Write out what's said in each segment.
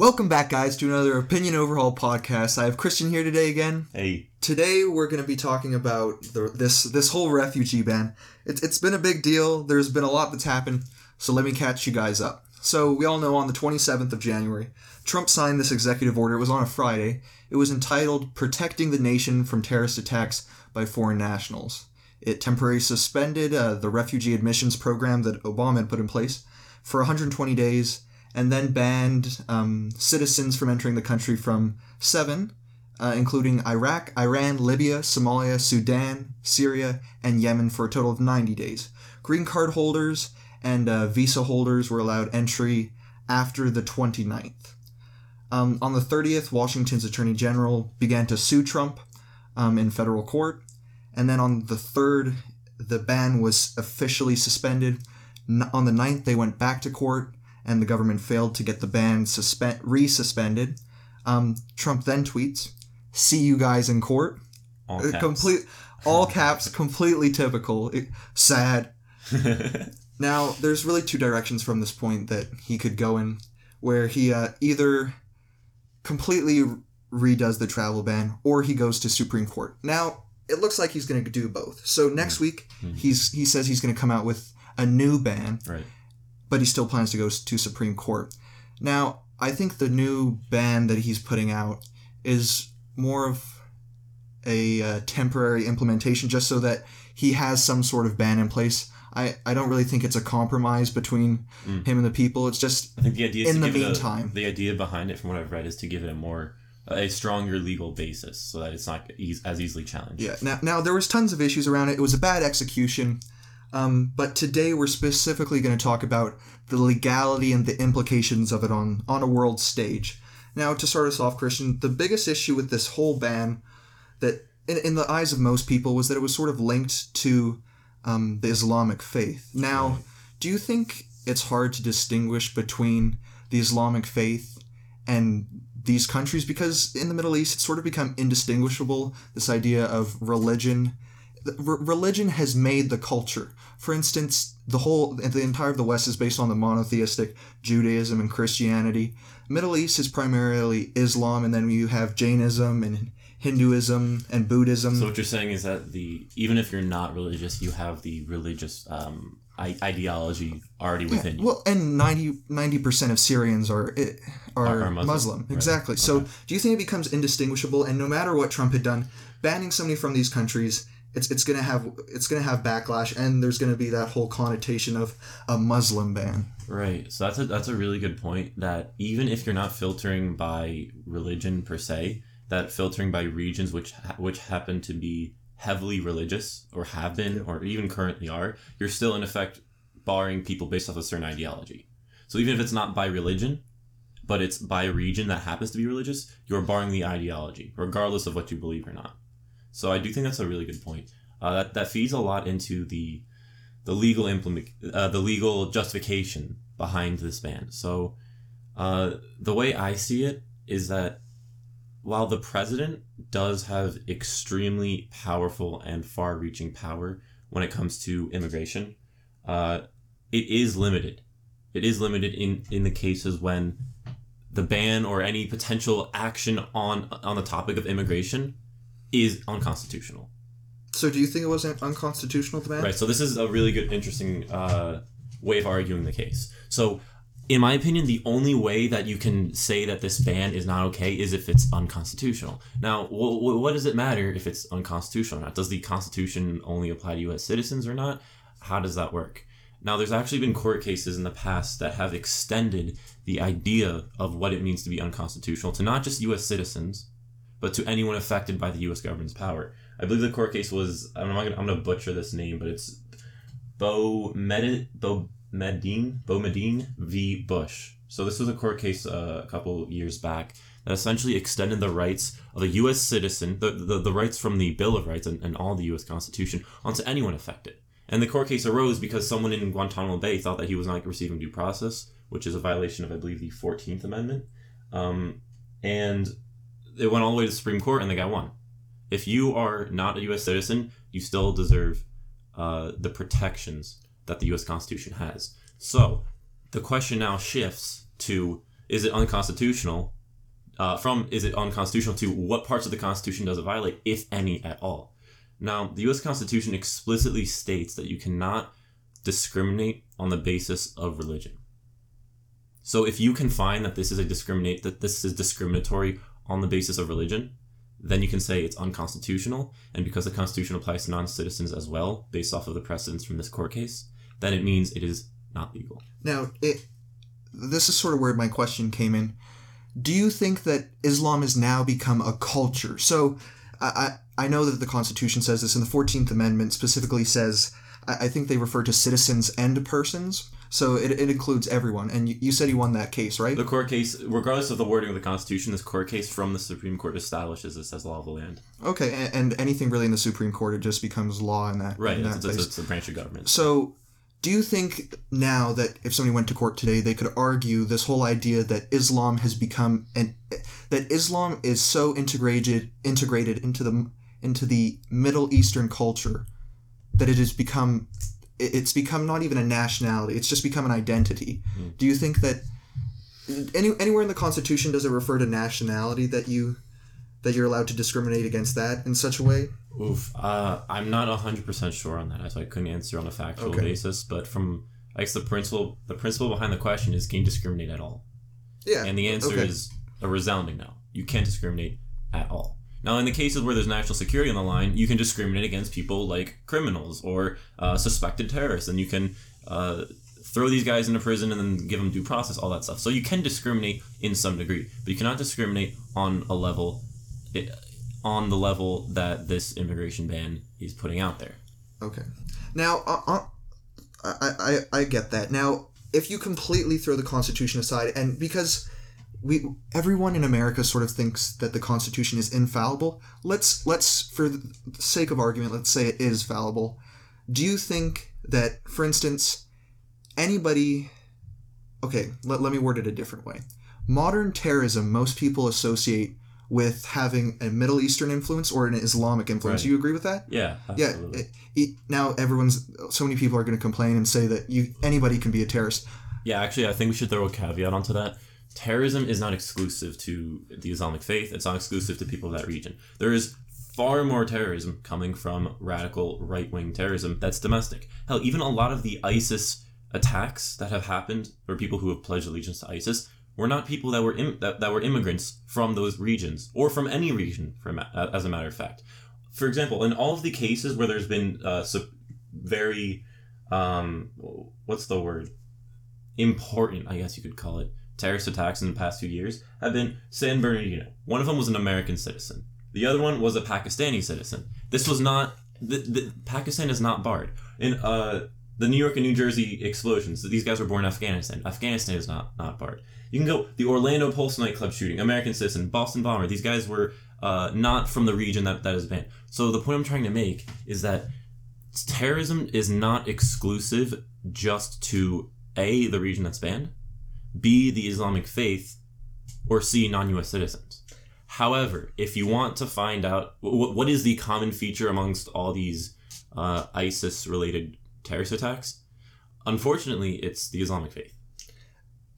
Welcome back, guys, to another Opinion Overhaul podcast. I have Christian here today again. Hey, Today we're going to be talking about the, this this whole refugee ban. It's it's been a big deal. There's been a lot that's happened. So let me catch you guys up. So we all know on the 27th of January, Trump signed this executive order. It was on a Friday. It was entitled "Protecting the Nation from Terrorist Attacks by Foreign Nationals." It temporarily suspended uh, the refugee admissions program that Obama had put in place for 120 days, and then banned um, citizens from entering the country from seven uh, including Iraq, Iran, Libya, Somalia, Sudan, Syria, and Yemen for a total of 90 days. Green card holders and uh, visa holders were allowed entry after the 29th. Um, on the 30th, Washington's Attorney General began to sue Trump um, in federal court. And then on the 3rd, the ban was officially suspended. On the 9th, they went back to court, and the government failed to get the ban suspend- resuspended. Um, Trump then tweets, "See you guys in court." all Uh, caps. Complete, all caps, completely typical. It- sad. Now, there's really two directions from this point that he could go in, where he uh, either completely redoes the travel ban or he goes to Supreme Court. Now, it looks like he's going to do both. So next week, Mhm. he's he says he's going to come out with a new ban, right. But he still plans to go to Supreme Court. Now, I think the new ban that he's putting out is more of a uh, temporary implementation just so that he has some sort of ban in place. I, I don't really think it's a compromise between Mm. him and the people. It's just I think the idea In the it a- meantime. the idea behind it, from what I've read, is to give it a more a stronger legal basis, so that it's not as easily challenged. yeah. Now now there was tons of issues around it. It was a bad execution. Um, but today we're specifically going to talk about the legality and the implications of it on on a world stage. Now to start us off, Christian, the biggest issue with this whole ban that in, in the eyes of most people was that it was sort of linked to um, the Islamic faith. Now, do you think it's hard to distinguish between the Islamic faith and these countries? Because in the Middle East, it's sort of become indistinguishable. This idea of religion. Religion has made the culture. For instance, the whole, the entire of the West is based on the monotheistic Judaism and Christianity. Middle East is primarily Islam, and then you have Jainism and Hinduism and Buddhism. So what you're saying is that the even if you're not religious, you have the religious um, I- ideology already within you. Well, and 90 percent of Syrians are are, Are- are Muslim. Muslim, right. Exactly. So, do you think it becomes indistinguishable? And no matter what Trump had done, banning somebody from these countries, it's it's gonna have it's gonna have backlash, and there's gonna be that whole connotation of a Muslim ban. Right. So that's a that's a really good point. That even if you're not filtering by religion per se, that filtering by regions which which happen to be heavily religious or have been or even currently are, you're still in effect barring people based off a certain ideology. So even if it's not by religion, but it's by region that happens to be religious, you're barring the ideology, regardless of what you believe or not. So I do think that's a really good point. Uh, that that feeds a lot into the the legal implement uh, the legal justification behind this ban. So uh, the way I see it is that while the president does have extremely powerful and far-reaching power when it comes to immigration, uh, it is limited. It is limited in in the cases when the ban or any potential action on on the topic of immigration is unconstitutional. So, do you think it wasn't unconstitutional to ban? Right. So this is a really good, interesting uh, way of arguing the case. So, in my opinion, the only way that you can say that this ban is not okay is if it's unconstitutional. Now, wh- wh- what does it matter if it's unconstitutional or not? Does the Constitution only apply to U.S. citizens or not? How does that work? Now, there's actually been court cases in the past that have extended the idea of what it means to be unconstitutional to not just U.S. citizens, but to anyone affected by the U.S. government's power. I believe the court case was I'm not gonna, I'm gonna butcher this name, but it's Bo Med Bo Medine Bo Medine v. Bush. So this was a court case uh, a couple years back that essentially extended the rights of a U.S. citizen, the, the, the rights from the Bill of Rights and, and all the U.S. Constitution, onto anyone affected. And the court case arose because someone in Guantanamo Bay thought that he was not receiving due process, which is a violation of, I believe, the 14th Amendment. Um, and it went all the way to the Supreme Court, and they got won. If you are not a U.S. citizen, you still deserve uh, the protections that the U.S. Constitution has. So the question now shifts to is it unconstitutional? Uh, from is it unconstitutional to what parts of the Constitution does it violate, if any at all? Now, the U.S. Constitution explicitly states that you cannot discriminate on the basis of religion. So, if you can find that this is a discriminate that this is discriminatory on the basis of religion, then you can say it's unconstitutional. And because the Constitution applies to non-citizens as well, based off of the precedents from this court case, then it means it is not legal. Now, it this is sort of where my question came in. Do you think that Islam has now become a culture? So, I I, know that the Constitution says this, and the Fourteenth Amendment specifically says. I, I think they refer to citizens and persons, so it, it includes everyone. And you, you said you won that case, right? The court case, regardless of the wording of the Constitution, this court case from the Supreme Court establishes this as law of the land. Okay, and, and anything really in the Supreme Court, it just becomes law in that. Right, in that it's, it's, a branch of government. So, do you think now that if somebody went to court today, they could argue this whole idea that Islam has become and that Islam is so integrated integrated into the into the Middle Eastern culture that it has become it's become not even a nationality; it's just become an identity. Mm. Do you think that any anywhere in the Constitution does it refer to nationality that you that you're allowed to discriminate against that in such a way? Oof. Uh, I'm not hundred percent sure on that, so I couldn't answer on a factual Okay. basis. But from I guess the principle, the principle behind the question is, can you discriminate at all? Yeah. And the answer okay. is a resounding no. You can't discriminate at all. Now, in the cases where there's national security on the line, you can discriminate against people like criminals or uh, suspected terrorists, and you can uh, throw these guys into prison and then give them due process, all that stuff. So you can discriminate in some degree, but you cannot discriminate on a level, eh, on the level that this immigration ban is putting out there. Okay. Now, uh, uh, I, I I get that. Now, if you completely throw the Constitution aside, and because we everyone in America sort of thinks that the Constitution is infallible, let's let's for the sake of argument, let's say it is fallible. Do you think that, for instance, anybody? Okay, let, let me word it a different way. Modern terrorism, most people associate with having a Middle Eastern influence or an Islamic influence. Right. Do you agree with that? Yeah, Yeah, it, it, now everyone's so many people are going to complain and say that you anybody can be a terrorist. Yeah, actually, I think we should throw a caveat onto that. Terrorism is not exclusive to the Islamic faith. It's not exclusive to people of that region. There is far more terrorism coming from radical right wing terrorism that's domestic. Hell, even a lot of the ISIS attacks that have happened, or people who have pledged allegiance to ISIS, were not people that were Im- that, that were immigrants from those regions or from any region. For ma- as a matter of fact, for example, in all of the cases where there's been uh, sup- very um, what's the word important, I guess you could call it, terrorist attacks in the past few years have been San Bernardino. One of them was an American citizen. The other one was a Pakistani citizen. This was not the, the Pakistan is not barred in uh the New York and New Jersey explosions. These guys were born in Afghanistan. Afghanistan is not not barred. You can go the Orlando Pulse nightclub shooting, American citizen, Boston bomber. These guys were uh, not from the region that that is banned. So the point I'm trying to make is that terrorism is not exclusive just to a the region that's banned, b the Islamic faith, or c non-U.S. citizens. However, if you want to find out what, is the common feature amongst all these uh, ISIS-related terrorist attacks, unfortunately, it's the Islamic faith.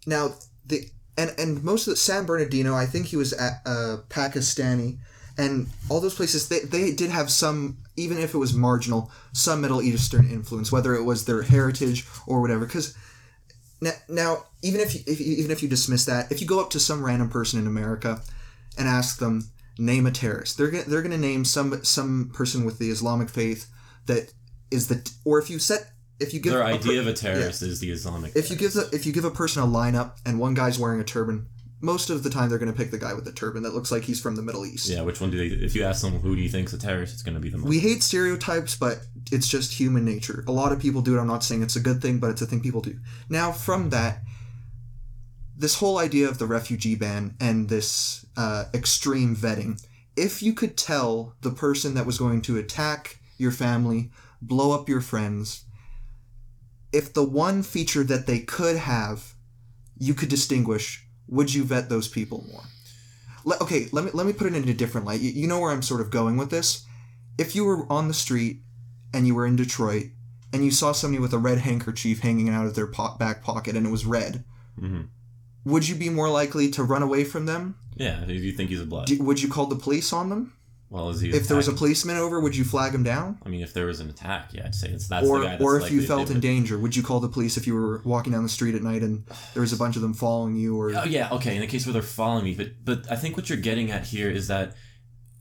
Now the and and most of the San Bernardino, I think he was at, uh, Pakistani, and all those places they they did have some even if it was marginal some Middle Eastern influence, whether it was their heritage or whatever. Because now, now even if, you, if you, even if you dismiss that, if you go up to some random person in America and ask them name a terrorist, they're gonna, they're going to name some some person with the Islamic faith that is the or if you set if you give Their a per- idea of a terrorist is the Islamic. if you give the if you give a person a lineup and one guy's wearing a turban, most of the time they're going to pick the guy with the turban that looks like he's from the Middle East. yeah, which one do they? If you ask them who do you think's a terrorist, it's going to be the most. We hate stereotypes, but it's just human nature. A lot of people do it. I'm not saying it's a good thing, but it's a thing people do. Now, from that, this whole idea of the refugee ban and this uh, extreme vetting, if you could tell the person that was going to attack your family, blow up your friends, if the one feature that they could have, you could distinguish, would you vet those people more? Le- okay, let me let me put it in a different light. You, you know where I'm sort of going with this. If you were on the street and you were in Detroit and you saw somebody with a red handkerchief hanging out of their po- back pocket and it was red, hmm would you be more likely to run away from them? Yeah, if you think he's a blood. Do, would you call the police on them? Well, is he? If there was a policeman over, would you flag him down? I mean, if there was an attack, yeah, I'd say it's that's or the guy. That's or if you felt in it. danger, would you call the police if you were walking down the street at night and there was a bunch of them following you? Or Oh yeah, okay. In the case where they're following me, but but I think what you're getting at here is that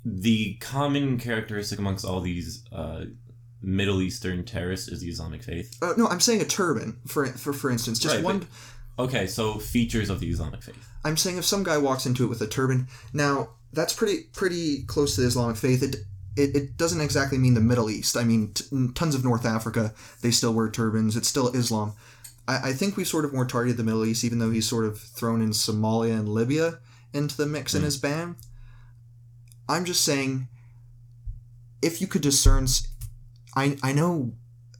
the common characteristic amongst all these uh, Middle Eastern terrorists is the Islamic faith. uh, no, I'm saying a turban for for for instance. Just Right, one. but- Okay, so features of the Islamic faith. I'm saying if some guy walks into it with a turban, now that's pretty pretty close to the Islamic faith. It it, it doesn't exactly mean the Middle East. I mean, t- tons of North Africa, they still wear turbans. It's still Islam. I, I think we sort of more targeted the Middle East, even though he's sort of thrown in Somalia and Libya into the mix in Mm. his ban. I'm just saying, if you could discern, I I know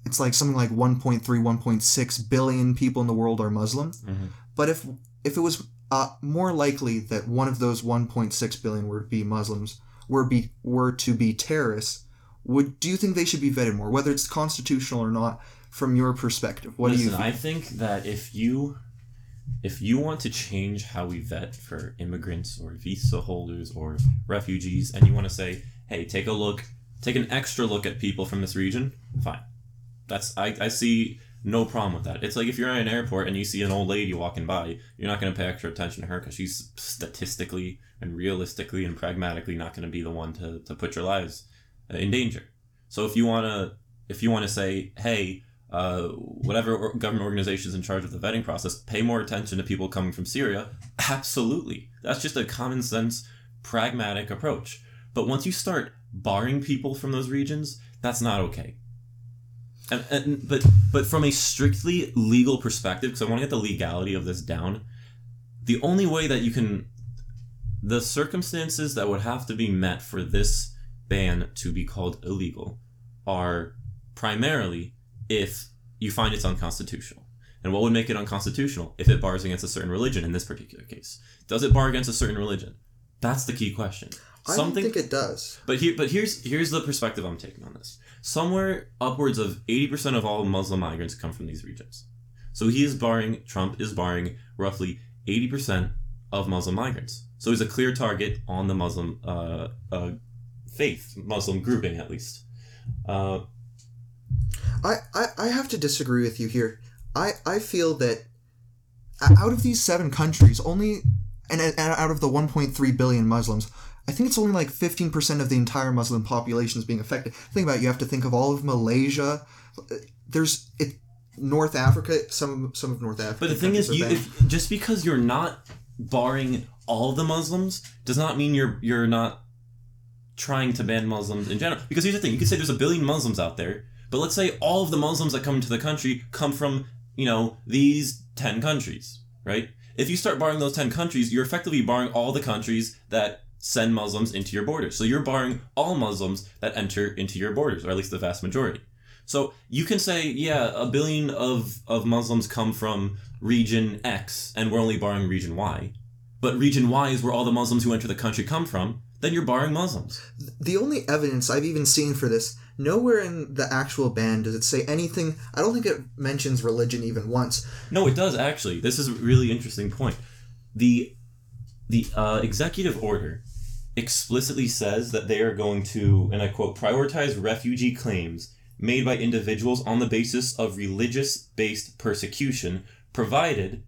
it's like something like 1.3, 1.6 billion people in the world are Muslim. Mhm. But if if it was uh, more likely that one of those 1.6 billion were to be Muslims, were be were to be terrorists, would do you think they should be vetted more, whether it's constitutional or not, from your perspective? What Listen, do you think? I think that if you if you want to change how we vet for immigrants or visa holders or refugees, and you want to say, hey, take a look, take an extra look at people from this region, fine. That's I, I see no problem with that. It's like if you're at an airport and you see an old lady walking by, you're not going to pay extra attention to her because she's statistically and realistically and pragmatically not going to be the one to, to put your lives uh, in danger. So if you want to if you want to say, hey, uh, whatever or- government organization is in charge of the vetting process, pay more attention to people coming from Syria. Absolutely. That's just a common sense, pragmatic approach. But once you start barring people from those regions, that's not okay. And, and but but from a strictly legal perspective, because I want to get the legality of this down, the only way that you can, the circumstances that would have to be met for this ban to be called illegal, are primarily if you find it's unconstitutional. And what would make it unconstitutional? If it bars against a certain religion in this particular case. Does it bar against a certain religion? That's the key question. Something, I don't think it does. But here, but here's here's the perspective I'm taking on this. Somewhere upwards of eighty percent of all Muslim migrants come from these regions. So he is barring Trump is barring roughly eighty percent of Muslim migrants. So he's a clear target on the Muslim uh, uh, faith, Muslim grouping at least. Uh, I, I, I have to disagree with you here. I, I feel that out of these seven countries, only and, out of the 1.3 billion Muslims, I think it's only like 15% of the entire Muslim population is being affected. Think about it, you have to think of all of Malaysia. There's it, North Africa, some some of North Africa. But the thing is, you, if, just because you're not barring all the Muslims does not mean you're you're not trying to ban Muslims in general. Because here's the thing: you could say there's a billion Muslims out there, but let's say all of the Muslims that come into the country come from you know these ten countries, right? If you start barring those ten countries, you're effectively barring all the countries that send Muslims into your borders. So you're barring all Muslims that enter into your borders, or at least the vast majority. So you can say, yeah, a billion of, of Muslims come from region X and we're only barring region Y. But region Y is where all the Muslims who enter the country come from, then you're barring Muslims. the only evidence I've even seen for this, nowhere in the actual ban does it say anything. I don't think it mentions religion even once. No, it does actually. This is a really interesting point. The the uh, executive order explicitly says that they are going to, and I quote, prioritize refugee claims made by individuals on the basis of religious based persecution, provided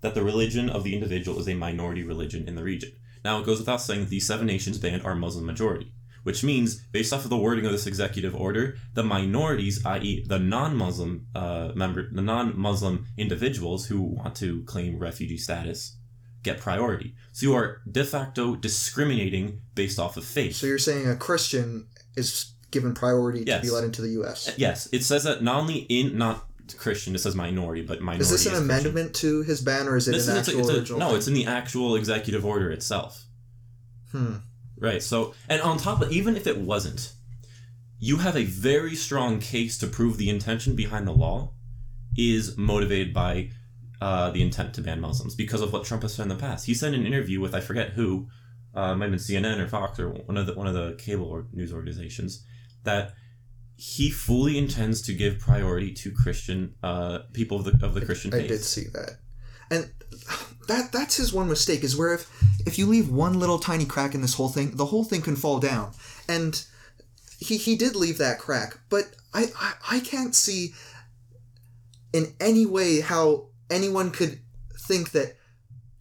that the religion of the individual is a minority religion in the region. Now, it goes without saying that these seven nations banned are Muslim majority, which means, based off of the wording of this executive order, the minorities, i.e., the non-Muslim uh, member, the non-Muslim individuals who want to claim refugee status, get priority. So you are de facto discriminating based off of faith. So you're saying a Christian is given priority to be let into the U.S. yes, it says that not only in not Christian, it says minority, but minority. Is this an Christian. amendment to his ban, or is it This an is- it's a- it's a- no, it's in the actual executive order itself. Hmm. Right. So, and on top of even if it wasn't, you have a very strong case to prove the intention behind the law is motivated by uh, the intent to ban Muslims because of what Trump has said in the past. He said in an interview with I forget who, uh, might have been CNN or Fox or one of the one of the cable or news organizations, that he fully intends to give priority to Christian uh, people of the of the Christian I faith. I did see that, and that that's his one mistake is where if if you leave one little tiny crack in this whole thing, the whole thing can fall down. And he he did leave that crack, but I I, I can't see in any way how anyone could think that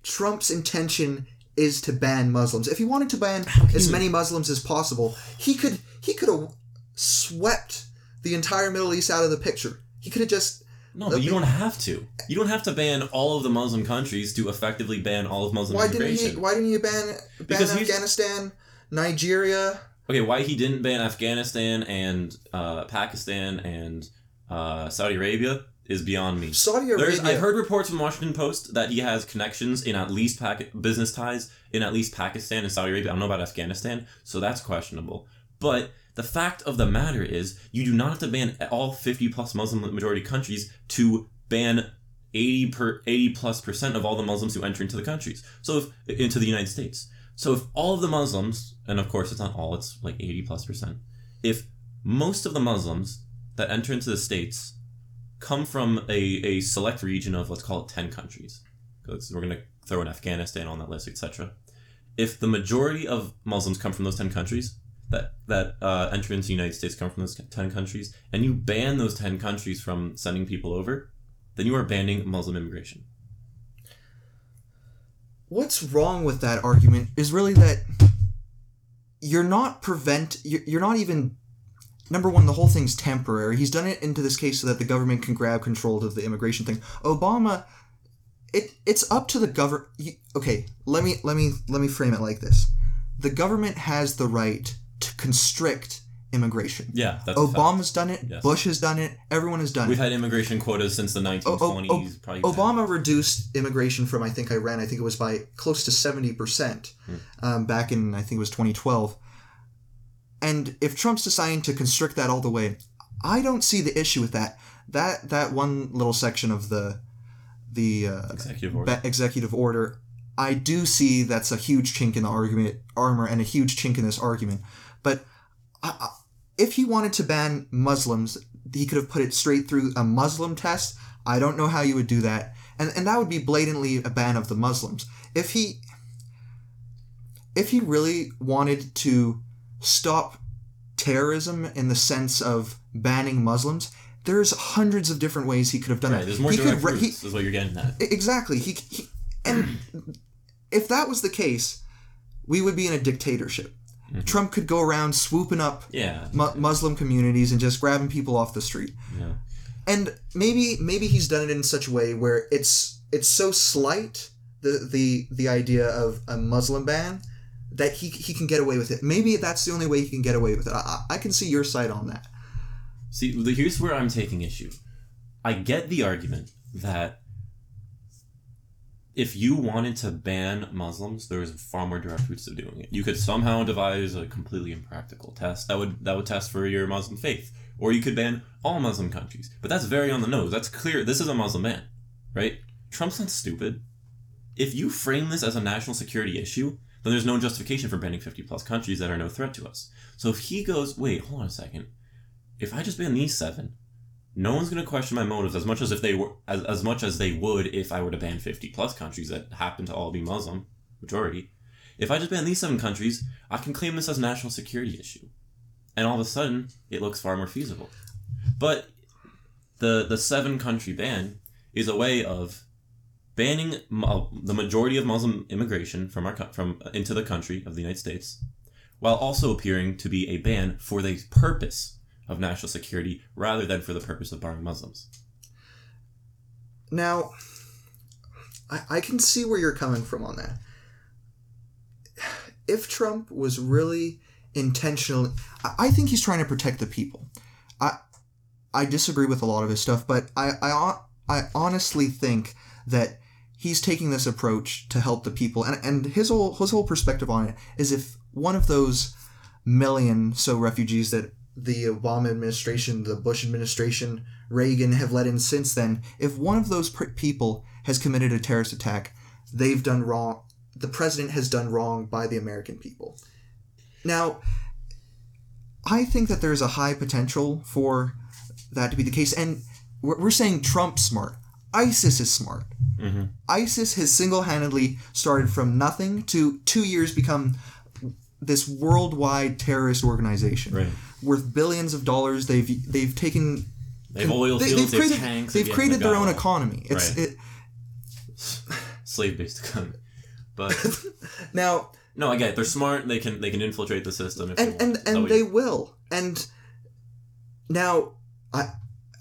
Trump's intention is to ban Muslims. If he wanted to ban as many Muslims as possible, he could he could have swept the entire Middle East out of the picture. He could have just No, but you don't have to. You don't have to ban all of the Muslim countries to effectively ban all of Muslim why didn't he why didn't you ban ban Because Afghanistan, Nigeria? Okay, why he didn't ban Afghanistan and uh, Pakistan and uh, Saudi Arabia is beyond me. Saudi There's, Arabia. I've heard reports from Washington Post that he has connections in at least Pac- business ties in at least Pakistan and Saudi Arabia. I don't know about Afghanistan, so that's questionable. But the fact of the matter is, you do not have to ban all 50 plus Muslim majority countries to ban 80 per 80 plus percent of all the Muslims who enter into the countries. So if into the United States. So if all of the Muslims, and of course it's not all, it's like 80 plus percent. If most of the Muslims that enter into the states come from a, a select region of let's call it 10 countries because we're going to throw in afghanistan on that list etc if the majority of muslims come from those 10 countries that that uh, enter into the united states come from those 10 countries and you ban those 10 countries from sending people over then you are banning muslim immigration. What's wrong with that argument is really that you're not prevent you're, you're not even number one the whole thing's temporary. He's done it into this case so that the government can grab control of the immigration thing. Obama it it's up to the government okay let me let me let me frame it like this. The government has the right constrict immigration yeah that's obama's done it Yes. bush has done it everyone has done it. we've had immigration quotas since the 1920s Oh, oh, probably Obama reduced immigration from I think Iran I think it was by close to seventy percent um, back in I think it was twenty twelve. And if Trump's deciding to constrict that all the way, I don't see the issue with that. That that one little section of the the uh, executive order ba- executive order, I do see that's a huge chink in the argument armor and a huge chink in this argument. But I, I, if he wanted to ban Muslims, he could have put it straight through a Muslim test. I don't know how you would do that, and and that would be blatantly a ban of the Muslims. If he if he really wanted to stop terrorism in the sense of banning Muslims, there's hundreds of different ways he could have done right it. there's more he direct re- he- is what you're getting at Exactly. He, he and if that was the case, we would be in a dictatorship. Mm-hmm. Trump could go around swooping up yeah mu- Muslim communities and just grabbing people off the street. yeah And maybe maybe he's done it in such a way where it's it's so slight the the the idea of a Muslim ban that he he can get away with it. Maybe that's the only way he can get away with it. I, I I can see your side on that. See, here's where I'm taking issue. I get the argument that if you wanted to ban Muslims, there's far more direct routes of doing it. You could somehow devise a completely impractical test that would that would test for your Muslim faith, or you could ban all Muslim countries. But that's very on the nose. That's clear. This is a Muslim ban, right? Trump's not stupid. If you frame this as a national security issue, then there's no justification for banning 50 plus countries that are no threat to us. So if he goes, wait, hold on a second if I just ban these seven, no one's gonna question my motives as much as if they were as, as much as they would if I were to ban fifty plus countries that happen to all be Muslim majority. If I just ban these seven countries, I can claim this as a national security issue, and all of a sudden it looks far more feasible. But the the seven country ban is a way of banning mu- uh, the majority of Muslim immigration from our from into the country of the United States, while also appearing to be a ban for the purpose of national security rather than for the purpose of barring Muslims. Now, I, I can see where you're coming from on that. If Trump was really intentionally, I, I think he's trying to protect the people. I I disagree with a lot of his stuff, but I I, I honestly think that he's taking this approach to help the people, and and his whole his whole perspective on it is if one of those million so refugees that the Obama administration, the Bush administration, Reagan have let in since then, if one of those pr- people has committed a terrorist attack, they've done wrong. The president has done wrong by the American people. Now, I think that there's a high potential for that to be the case, and we're, we're saying Trump's smart. ISIS is smart. hmm ISIS has single-handedly started from nothing to two years become this worldwide terrorist organization Right. worth billions of dollars. They've they've taken They have oil they, fields. have They have created tanks. they've created they've their own economy. It's Right. it Slave-based economy. But now no, I get it. They're smart. They can they can infiltrate the system. If and they and and they will. And now I.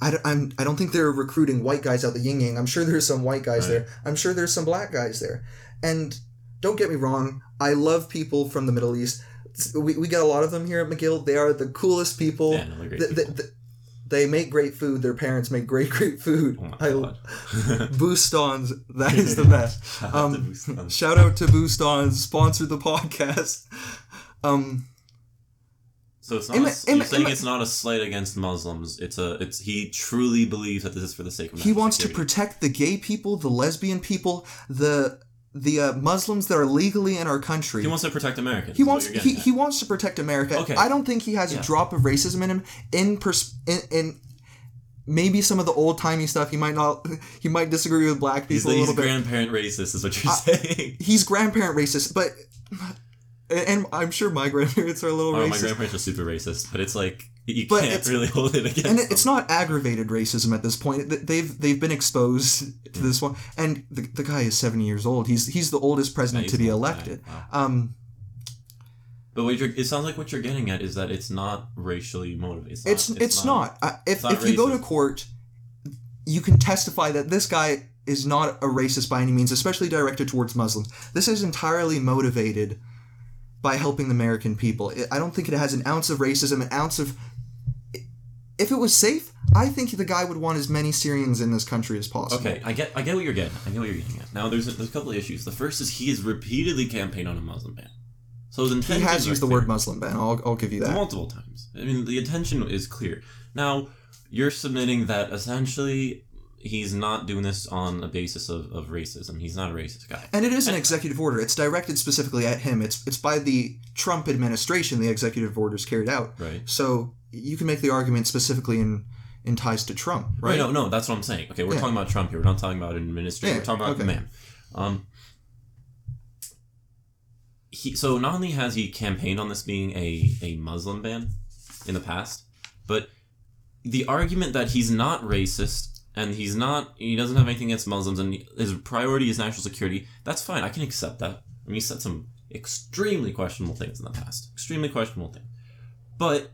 I don't, I'm, I don't think they're recruiting white guys out the yin yang. I'm sure there's some white guys Right. there. I'm sure there's some black guys there. And don't get me wrong, I love people from the Middle East. We, we get a lot of them here at McGill. They are the coolest people. Yeah, no, great Th- th- people. th- they make great food. Their parents make great, great food. Oh I. Boustan's, that is the best. Shout out to Um, Boustan's. shout out to Boustan's, sponsor the podcast. Um, So it's not. Am a I- s- am you're I- saying it's not a slight against Muslims. It's a. It's he truly believes that this is for the sake of. he wants to protect the gay people, the lesbian people, the the uh, Muslims that are legally in our country. He wants to protect America. He wants he, at. he wants to protect America. Okay. I don't think he has Yeah. a drop of racism in him. In pers- in, in maybe some of the old timey stuff, he might not. He might disagree with black people the, a he's little bit. grandparent racist, is what you're saying. he's grandparent racist, but and I'm sure my grandparents are a little racist. Oh, my grandparents are super racist, but it's like you But can't it's- really hold it against. and it- it's not aggravated racism at this point. They've they've been exposed to this one, and the, the guy is seventy years old. He's he's the oldest president Yeah, to be an old guy. elected. Wow. Um, But what you're, it sounds like what you're getting at is that it's not racially motivated. it's it's, not. I if not if you go to court, you can testify that this guy is not a racist by any means, especially directed towards Muslims. This is entirely motivated by helping the American people. I- don't think it has an ounce of racism, an ounce of. If it was safe, I think the guy would want as many Syrians in this country as possible. Okay, I get I get what you're getting. I get what you're getting at. Now there's a, there's a couple of issues. The first is he has repeatedly campaigned on a Muslim ban. So his He intentions has used the clear. word Muslim ban. I'll, I'll give you that. multiple times. I mean, the intention is clear. Now, you're submitting that essentially he's not doing this on a basis of, of racism. He's not a racist guy. And it is an executive order. It's directed specifically at him. It's it's by the Trump administration the executive order is carried out. Right. So you can make the argument specifically in in ties to Trump, Right. No, no, that's what I'm saying. Okay, we're Yeah. talking about Trump here. We're not talking about an administration. Yeah, we're talking about okay. the man. Um, he, so not only has he campaigned on this being a, a Muslim ban in the past, but the argument that he's not racist and he's not he doesn't have anything against Muslims and his priority is national security, that's fine. I can accept that. I mean, he said some extremely questionable things in the past. Extremely questionable things. But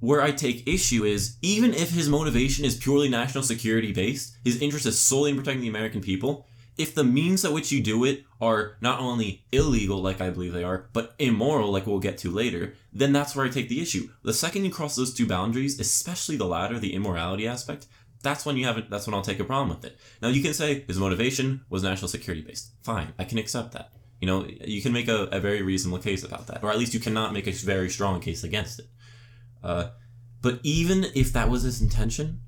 where I take issue is even if his motivation is purely national security based, his interest is solely in protecting the American people, if the means at which you do it are not only illegal, like I believe they are, but immoral, like we'll get to later, then that's where I take the issue. The second you cross those two boundaries, especially the latter, the immorality aspect, that's when you have it. That's when I'll take a problem with it. Now you can say his motivation was national security based. Fine, I can accept that. You know, you can make a, a very reasonable case about that, or at least you cannot make a very strong case against it. Uh, but even if that was his intention,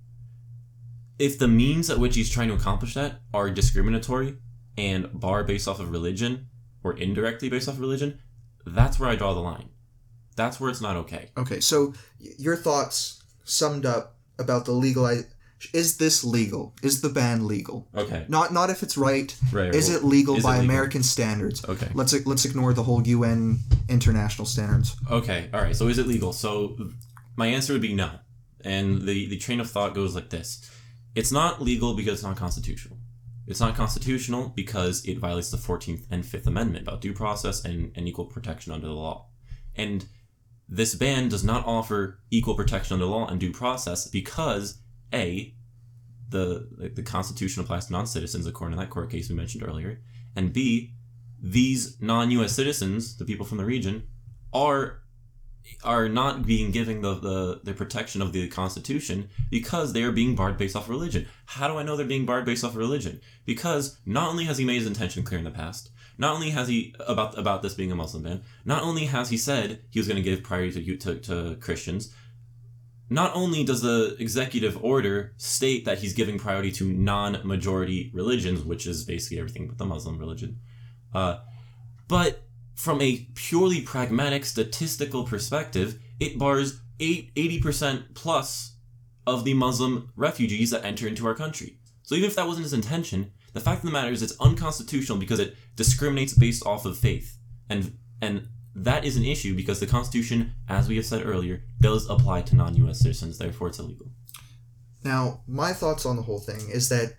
if the means at which he's trying to accomplish that are discriminatory and bar based off of religion or indirectly based off of religion, that's where I draw the line. That's where it's not okay. Okay, so your thoughts summed up about the legal. Is this legal? Is the ban legal? Okay. Not not if it's right. Right. Is well, it legal is it by legal? American standards? Okay. Let's let's ignore the whole UN international standards. Okay. All right. So is it legal? So my answer would be no. And the, the train of thought goes like this It's not legal because it's not constitutional. It's not constitutional because it violates the 14th and 5th Amendment about due process and, and equal protection under the law. And this ban does not offer equal protection under the law and due process because, A, the, the, Constitution applies to non citizens according to that court case we mentioned earlier, and B, these non US citizens, the people from the region, are are not being given the, the, the protection of the Constitution because they are being barred based off religion. How do I know they're being barred based off religion? Because not only has he made his intention clear in the past, not only has he about about this being a Muslim ban, not only has he said he was going to give priority to, to to Christians, not only does the executive order state that he's giving priority to non-majority religions, which is basically everything but the Muslim religion, uh, but from a purely pragmatic statistical perspective, it bars eight, 80% plus of the Muslim refugees that enter into our country. So even if that wasn't his intention, the fact of the matter is it's unconstitutional because it discriminates based off of faith. And and that is an issue because the Constitution, as we have said earlier, does apply to non US citizens, therefore it's illegal. Now, my thoughts on the whole thing is that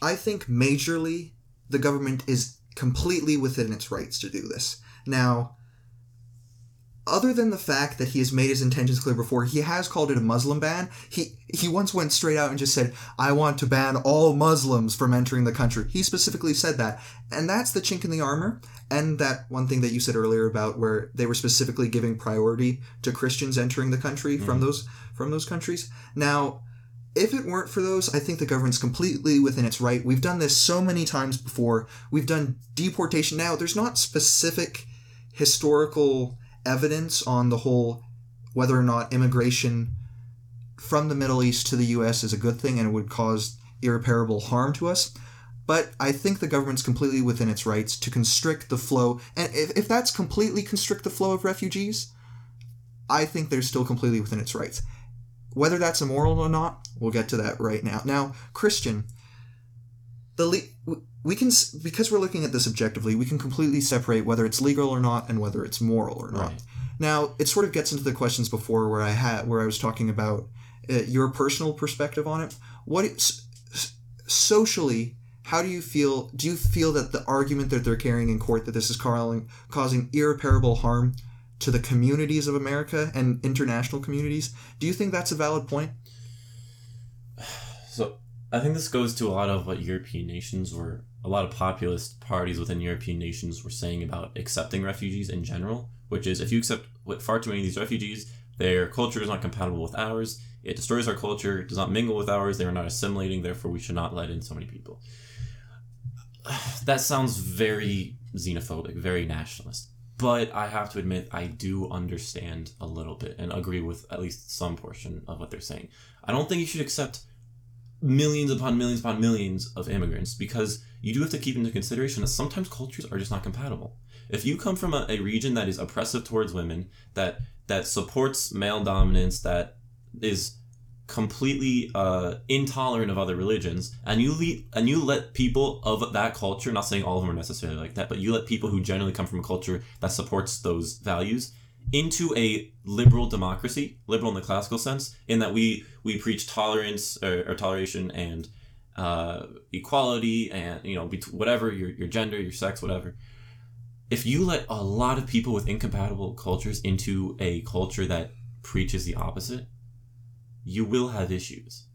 I think majorly the government is completely within its rights to do this. Now, other than the fact that he has made his intentions clear before, he has called it a Muslim ban. He he once went straight out and just said, "I want to ban all Muslims from entering the country." He specifically said that, and that's the chink in the armor. And that one thing that you said earlier about where they were specifically giving priority to Christians entering the country from mm-hmm. those from those countries. Now, if it weren't for those, I think the government's completely within its right. We've done this so many times before. We've done deportation. Now, there's not specific historical evidence on the whole whether or not immigration from the Middle East to the US is a good thing and it would cause irreparable harm to us. But I think the government's completely within its rights to constrict the flow. And if, if that's completely constrict the flow of refugees, I think they're still completely within its rights. Whether that's immoral or not, we'll get to that right now. Now, Christian, the le- we can because we're looking at this objectively, we can completely separate whether it's legal or not and whether it's moral or not. Right. Now, it sort of gets into the questions before where I had where I was talking about uh, your personal perspective on it. What socially, how do you feel? Do you feel that the argument that they're carrying in court that this is causing causing irreparable harm to the communities of America and international communities? Do you think that's a valid point? So I think this goes to a lot of what European nations were, a lot of populist parties within European nations were saying about accepting refugees in general, which is if you accept far too many of these refugees, their culture is not compatible with ours. It destroys our culture, does not mingle with ours. They are not assimilating. Therefore, we should not let in so many people. That sounds very xenophobic, very nationalist. But I have to admit, I do understand a little bit and agree with at least some portion of what they're saying. I don't think you should accept millions upon millions upon millions of immigrants because you do have to keep into consideration that sometimes cultures are just not compatible. If you come from a, a region that is oppressive towards women, that that supports male dominance, that is completely uh, intolerant of other religions, and you le- and you let people of that culture, not saying all of them are necessarily like that, but you let people who generally come from a culture that supports those values into a liberal democracy, liberal in the classical sense, in that we we preach tolerance or, or toleration and uh, equality and you know whatever your your gender, your sex, whatever. If you let a lot of people with incompatible cultures into a culture that preaches the opposite, you will have issues.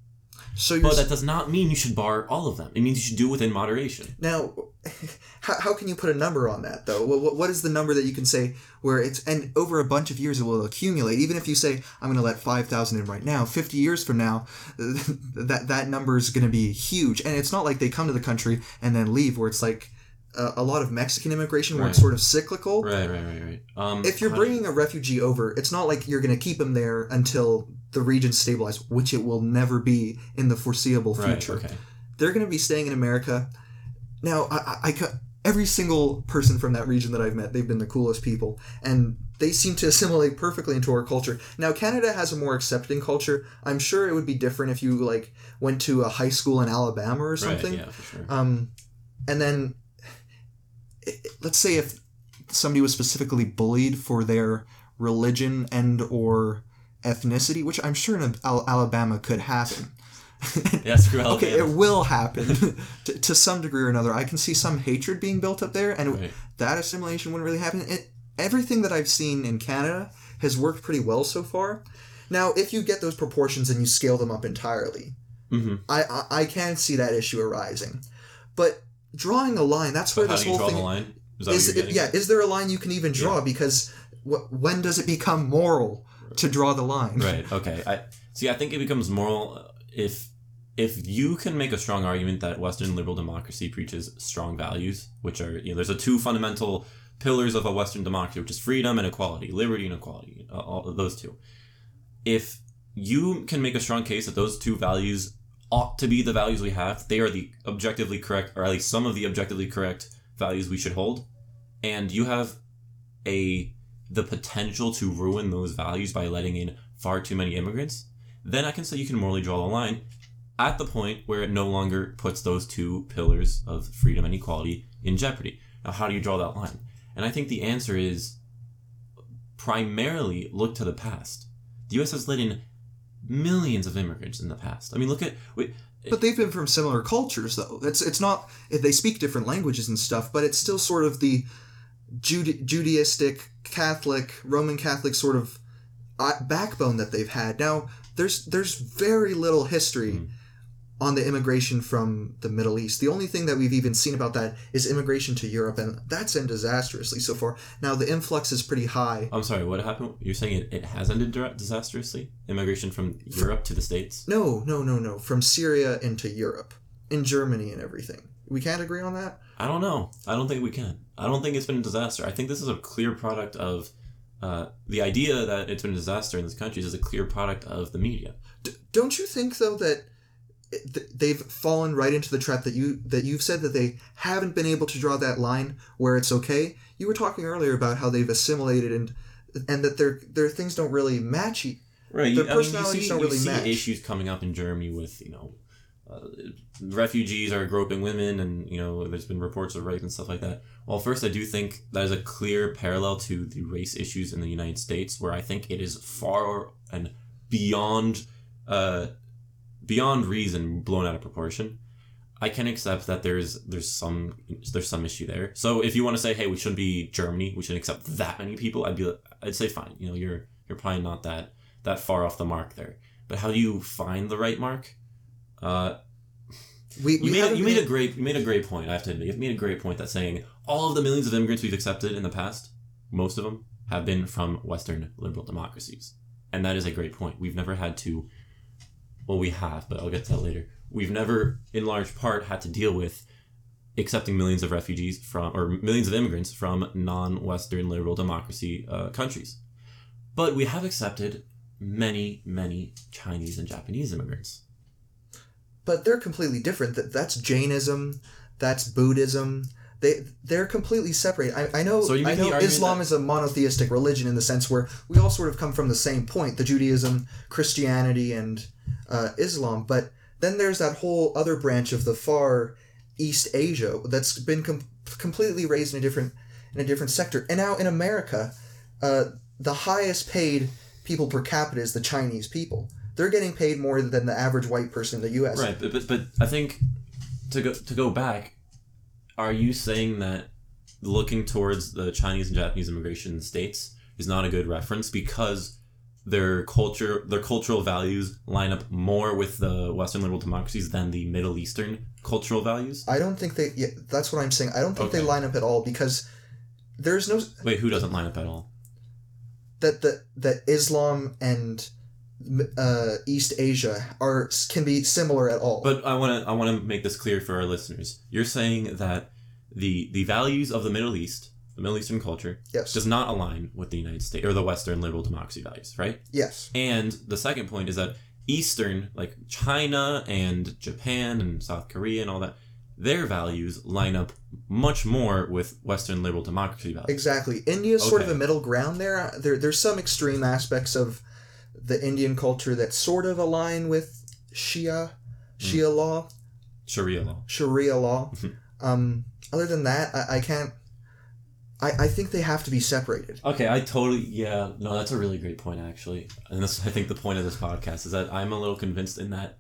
So But that does not mean you should bar all of them. It means you should do it within moderation. Now, how, how can you put a number on that though? What, what is the number that you can say where it's and over a bunch of years it will accumulate? Even if you say I'm going to let five thousand in right now, fifty years from now, that that number is going to be huge. And it's not like they come to the country and then leave, where it's like a, a lot of Mexican immigration where it's sort of cyclical. Right, right, right, right. Um, If you're bringing a refugee over, it's not like you're going to keep them there until the region stabilize, which it will never be in the foreseeable right, future okay. they're going to be staying in America. Now, I, I, I every single person from that region that I've met, they've been the coolest people, and they seem to assimilate perfectly into our culture. Now, Canada has a more accepting culture. I'm sure it would be different if you like went to a high school in Alabama or something. Right, yeah, for sure. Um, and then, let's say if somebody was specifically bullied for their religion and or ethnicity, which I'm sure in Al- Alabama could happen. yeah, Okay, it will happen to, to some degree or another. I can see some hatred being built up there, and Right. that assimilation wouldn't really happen. It, everything that I've seen in Canada has worked pretty well so far. Now, if you get those proportions and you scale them up entirely, hmm I I, I can see that issue arising. But drawing a line, that's where this whole thing? Is that is. what you're It, yeah, is there a line you can even draw? Because wh- when does it become moral to draw the line? right okay i see i think it becomes moral if if you can make a strong argument that western liberal democracy preaches strong values which are you know there's a two fundamental pillars of a western democracy which is freedom and equality liberty and equality uh, all of those two if you can make a strong case that those two values ought to be the values we have they are the objectively correct or at least some of the objectively correct values we should hold and you have a the potential to ruin those values by letting in far too many immigrants, then I can say you can morally draw the line. at the point where it no longer puts those two pillars of freedom and equality in jeopardy. Now, how do you draw that line? And I think the answer is primarily look to the past. The U.S. has let in millions of immigrants in the past. I mean, look at wait, But they've been from similar cultures, though. It's it's not they speak different languages and stuff, but it's still sort of the Jude- Judaistic, Catholic, Roman Catholic sort of uh, backbone that they've had. Now, there's there's very little history Mm. On the immigration from the Middle East. The only thing that we've even seen about that is immigration to Europe, and that's ended disastrously so far. Now, the influx is pretty high. I'm sorry, what happened? You're saying it, it has ended disastrously? Immigration from Europe to the States? No, no, no, no. From Syria into Europe, in Germany and everything. We can't agree on that. I don't know. I don't think we can. I don't think it's been a disaster. I think this is a clear product of uh, the idea that it's been a disaster in this country is a clear product of the media. D- don't you think though that they've fallen right into the trap that you that you've said that they haven't been able to draw that line where it's okay? You were talking earlier about how they've assimilated and and that their their things don't really match. Right. Their You, I mean, you see, don't really see match. issues coming up in Germany with, you know, uh, refugees are groping women and, you know, there's been reports of rape and stuff like that. Well, first, I do think that is a clear parallel to the race issues in the United States, where I think it is far and beyond, uh, beyond reason blown out of proportion. I can accept that there's there's some there's some issue there. So if you want to say, hey, we shouldn't be Germany, we shouldn't accept that many people, I'd be I'd say fine. You know, you're you're probably not that that far off the mark there. But how do you find the right mark? Uh, We, you we made a, you made a great you made a great point. I have to admit, you've made a great point that saying all of the millions of immigrants we've accepted in the past, most of them have been from Western liberal democracies, and that is a great point. We've never had to, well, we have, but I'll get to that later. We've never, in large part, had to deal with accepting millions of refugees from or millions of immigrants from non-Western liberal democracy uh, countries, but we have accepted many, many Chinese and Japanese immigrants. but they're completely different. That that's Jainism, that's Buddhism. They they're completely separate. I, I know So you I know Islam that- is a monotheistic religion in the sense where we all sort of come from the same point, the Judaism, Christianity, and uh, Islam. But then there's that whole other branch of the far East Asia that's been com- completely raised in a different in a different sector. And now in America, uh, the highest paid people per capita is the Chinese people. They're getting paid more than the average white person in the U.S. Right, but, but but I think to go to go back, are you saying that looking towards the Chinese and Japanese immigration in the states is not a good reference because their culture, their cultural values line up more with the Western liberal democracies than the Middle Eastern cultural values? I don't think they. Yeah, that's what I'm saying. I don't think they line up at all because there's no Wait, who doesn't line up at all? that the that Islam and uh, East Asia are can be similar at all. But I want to I want to make this clear for our listeners. You're saying that the the values of the Middle East, the Middle Eastern culture, yes, does not align with the United States or the Western liberal democracy values, right? yes, And the second point is that Eastern, like China and Japan and South Korea and all that, their values line up much more with Western liberal democracy values. exactly. India's sort of a middle ground there. There there's some extreme aspects of the Indian culture that sort of align with Shia Shia law, Sharia law. Sharia law. Mhm. um, other than that, I, I can't. I, I think they have to be separated. Okay, I totally yeah. No, that's a really great point actually, and this I think the point of this podcast is that I'm a little convinced in that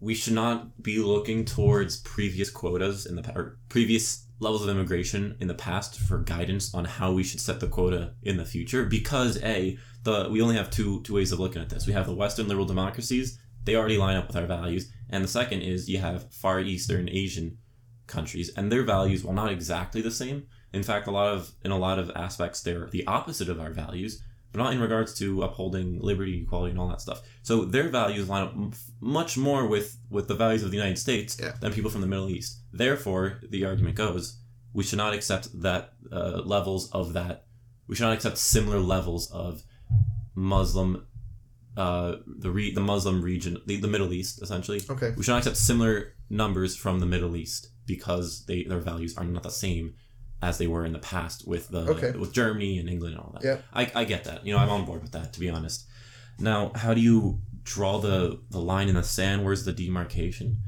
we should not be looking towards previous quotas in the or previous levels of immigration in the past for guidance on how we should set the quota in the future because a the we only have two two ways of looking at this. We have the Western liberal democracies; they already line up with our values, and the second is you have Far Eastern Asian countries, and their values, while not exactly the same, in fact, a lot of in a lot of aspects, they're the opposite of our values, but not in regards to upholding liberty, equality, and all that stuff. So their values line up m- much more with with the values of the United States Yeah. than people from the Middle East. Therefore, the argument goes, we should not accept that uh, levels of that. We should not accept similar levels of Muslim, uh, the re- the Muslim region, the, the Middle East, essentially. Okay. We should not accept similar numbers from the Middle East because they their values are not the same as they were in the past with the Okay. with Germany and England and all that. Yeah. I, I get that. You know, I'm on board with that to be honest. Now, how do you draw the the line in the sand? Where's the demarcation?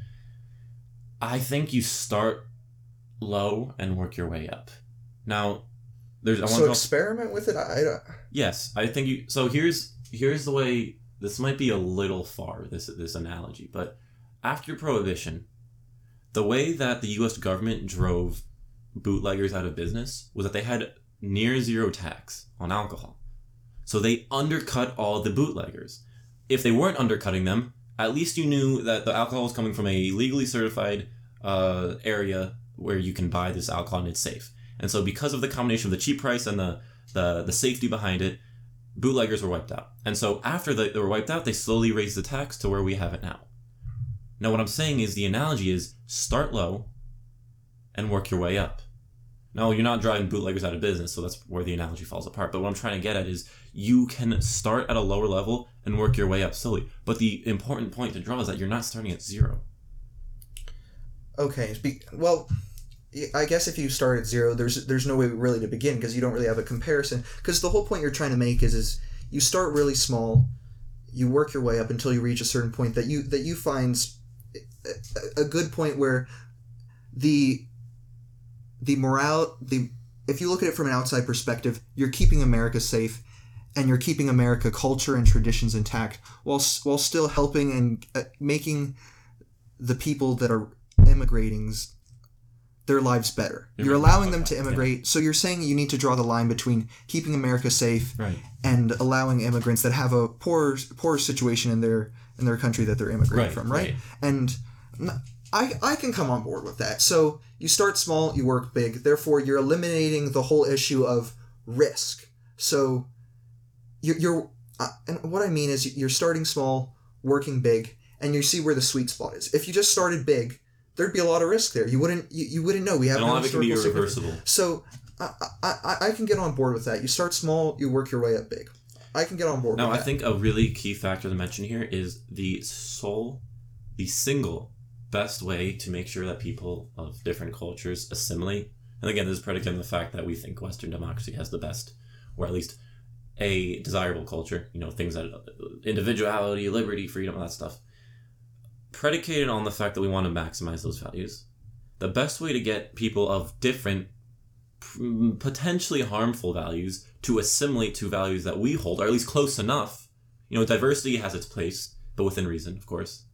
I think you start low and work your way up. Now, there's I so want to experiment with it. I, I don't- Yes, I think you. So here's here's the way. This might be a little far. This this analogy, but after prohibition, the way that the U.S. government drove bootleggers out of business was that they had near zero tax on alcohol, so they undercut all the bootleggers. If they weren't undercutting them, at least you knew that the alcohol was coming from a legally certified uh, area where you can buy this alcohol and it's safe. And so, because of the combination of the cheap price and the the the safety behind it, bootleggers were wiped out. And so after the, they were wiped out, they slowly raised the tax to where we have it now. Now what I'm saying is the analogy is start low and work your way up. Now you're not driving bootleggers out of business, so that's where the analogy falls apart. But what I'm trying to get at is you can start at a lower level and work your way up slowly. But the important point to draw is that you're not starting at zero. okay. Well, I guess if you start at zero, there's there's no way really to begin because you don't really have a comparison. Because the whole point you're trying to make is is you start really small, you work your way up until you reach a certain point that you that you find a good point where the the morale the if you look at it from an outside perspective, you're keeping America safe and you're keeping America culture and traditions intact while while still helping and uh, making the people that are immigrating their lives better. You're You're allowing them to that, yeah. immigrate. So you're saying you need to draw the line between keeping America safe Right. and allowing immigrants that have a poor poor situation in their in their country that they're immigrating Right, from, right? right. And I I can come on board with that. So you start small, you work big. Therefore, you're eliminating the whole issue of risk. So you're, you're uh, and what I mean is you're starting small, working big, and you see where the sweet spot is. If you just started big, there'd be a lot of risk there. You wouldn't you, you wouldn't know. We have And a lot of it can be irreversible. So I, I, I, I can get on board with that. You start small, you work your way up big. I can get on board No, with I that. think a really key factor to mention here is the sole, the single best way to make sure that people of different cultures assimilate. And again, this is predicated on the fact that we think Western democracy has the best, or at least a desirable culture. You know, things that uh, individuality, liberty, freedom, all that stuff. Predicated on the fact that we want to maximize those values. The best way to get people of different mm, potentially harmful values to assimilate to values that we hold, or at least close enough. You know, diversity has its place, but within reason, of course.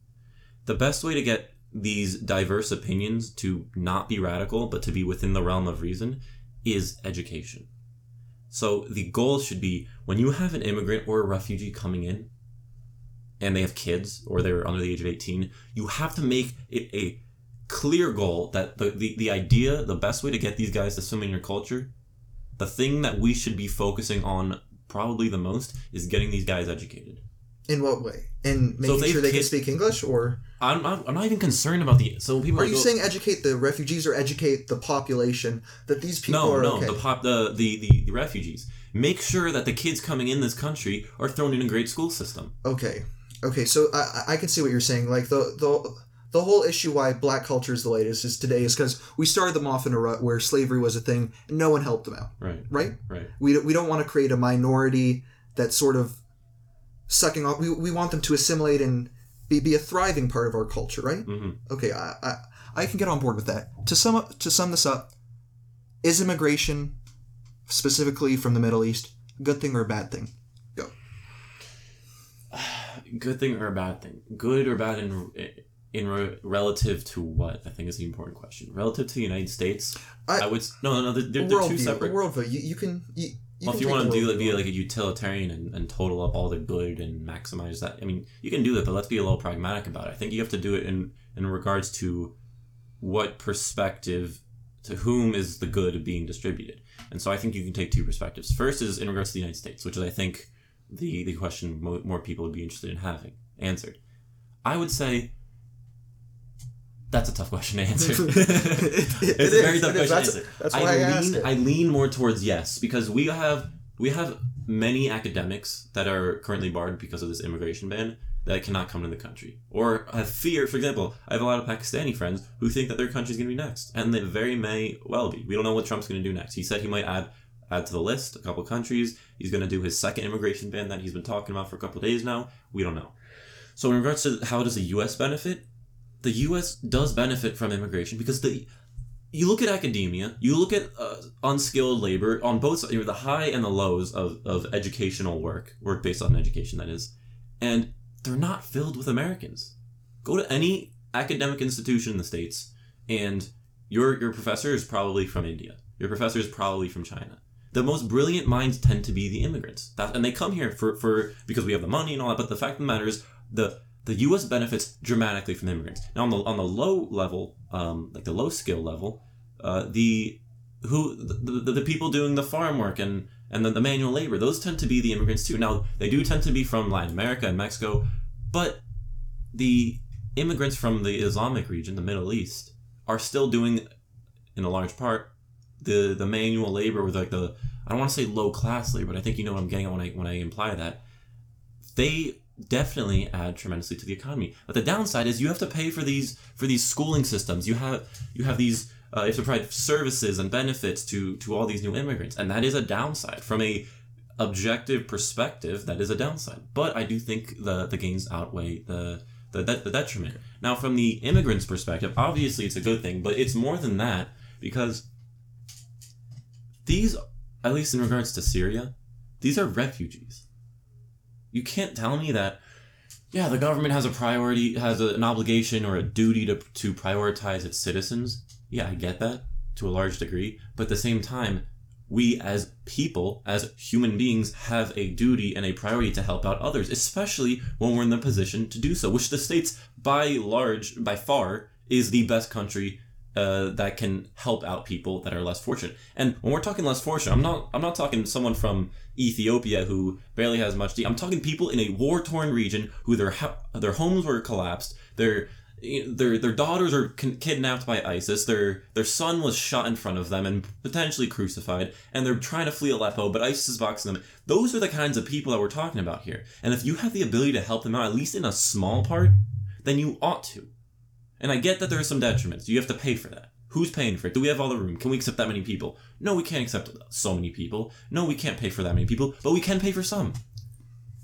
The best way to get these diverse opinions to not be radical, but to be within the realm of reason, is education. So the goal should be when you have an immigrant or a refugee coming in, and they have kids or they're under the age of 18, you have to make it a clear goal that the, the, the idea, the best way to get these guys to swim in your culture, the thing that we should be focusing on probably the most is getting these guys educated. In what way? In making they sure they can speak English, or I'm, I'm, I'm not even concerned about the so people are are you go- saying educate the refugees or educate the population that these people no are no okay? the pop the, the the the refugees make sure that the kids coming in this country are thrown in a great school system Okay, okay. So I I- can see what you're saying. Like the the the whole issue why black culture is the latest is today is because we started them off in a rut where slavery was a thing and no one helped them out. right Right? right We we don't want to create a minority that sort of sucking off. We, we want them to assimilate and be, be a thriving part of our culture. Right? hmm Okay, I, I I can get on board with that. To sum up, to sum this up, is immigration, specifically from the Middle East, a good thing or a bad thing? Go. good thing or a bad thing good or bad in in re- relative to what i think is the important question relative to the united states I- i, would no no no they're, they're, they're two worldview. separate worldview. You, you can you. You well, if you want to do it, be like a utilitarian and, and total up all the good and maximize that. I mean, you can do that, but let's be a little pragmatic about it. I think you have to do it in in regards to what perspective to whom is the good being distributed. And so I think you can take two perspectives. First is in regards to the United States, which is I think the the question mo- more people would be interested in having answered. I would say that's a tough question to answer. It- it it's a very is, tough question That's- to answer. that's why I asked lean, it. I lean more towards yes because we have we have many academics that are currently barred because of this immigration ban that cannot come to the country or have fear. For example, I have a lot of Pakistani friends who think that their country's going to be next, and they very may well be. We don't know what Trump's going to do next. He said he might add add to the list a couple countries. He's going to do his second immigration ban that he's been talking about for a couple of days now. We don't know. So in regards to how does the U.S. benefit, the U.S. does benefit from immigration because the you look at academia, you look at uh, unskilled labor on both sides, you know, the high and the lows of, of educational work, work based on education, that is, and they're not filled with Americans. Go to any academic institution in the States, and your, your professor is probably from India. Your professor is probably from China. The most brilliant minds tend to be the immigrants. That, and they come here for, for because we have the money and all that, but the fact of the matter is the the U.S. benefits dramatically from immigrants. Now, on the on the low level, um, like the low skill level, uh, the who the, the, the people doing the farm work and and the, the manual labor, those tend to be the immigrants too. Now, they do tend to be from Latin America and Mexico, but the immigrants from the Islamic region, the Middle East, are still doing, in a large part, the the manual labor with like the I don't want to say low class labor, but I think you know what I'm getting at when I when I imply that. They definitely add tremendously to the economy. But the downside is you have to pay for these for these schooling systems. You have you have these uh, you have to provide services and benefits to to all these new immigrants, and that is a downside from a objective perspective. That is a downside. But I do think the the gains outweigh the the, the, the detriment. Now, from the immigrant's perspective, obviously it's a good thing, but it's more than that because these, at least in regards to Syria, these are refugees. You can't tell me that, yeah, the government has a priority, has a, an obligation or a duty to, to prioritize its citizens. Yeah, I get that to a large degree. But at the same time, we as people, as human beings, have a duty and a priority to help out others, especially when we're in the position to do so, which the States, by large, by far, is the best country uh, that can help out people that are less fortunate. And when we're talking less fortunate, I'm not I'm not talking someone from Ethiopia who barely has much. I'm talking people in a war torn region who their their homes were collapsed. Their their their daughters are kidnapped by ISIS. Their their son was shot in front of them and potentially crucified, and they're trying to flee Aleppo, but ISIS is boxing them. Those are the kinds of people that we're talking about here. And if you have the ability to help them out, at least in a small part, then you ought to. And I get that there are some detriments. You have to pay for that. Who's paying for it? Do we have all the room? Can we accept that many people? No, we can't accept so many people. No, we can't pay for that many people, but we can pay for some.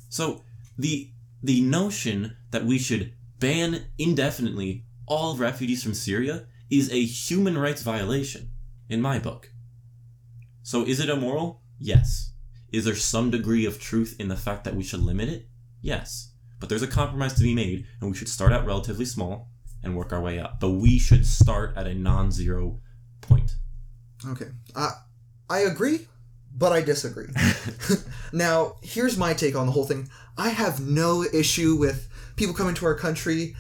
So the the notion that we should ban indefinitely all refugees from Syria is a human rights violation, in my book. So is it immoral? Yes. Is there some degree of truth in the fact that we should limit it? Yes. But there's a compromise to be made, and we should start out relatively small and work our way up. But we should start at a non zero point. Okay. I, I agree, but I disagree. now, here's my take on the whole thing. I have no issue with people coming to our country.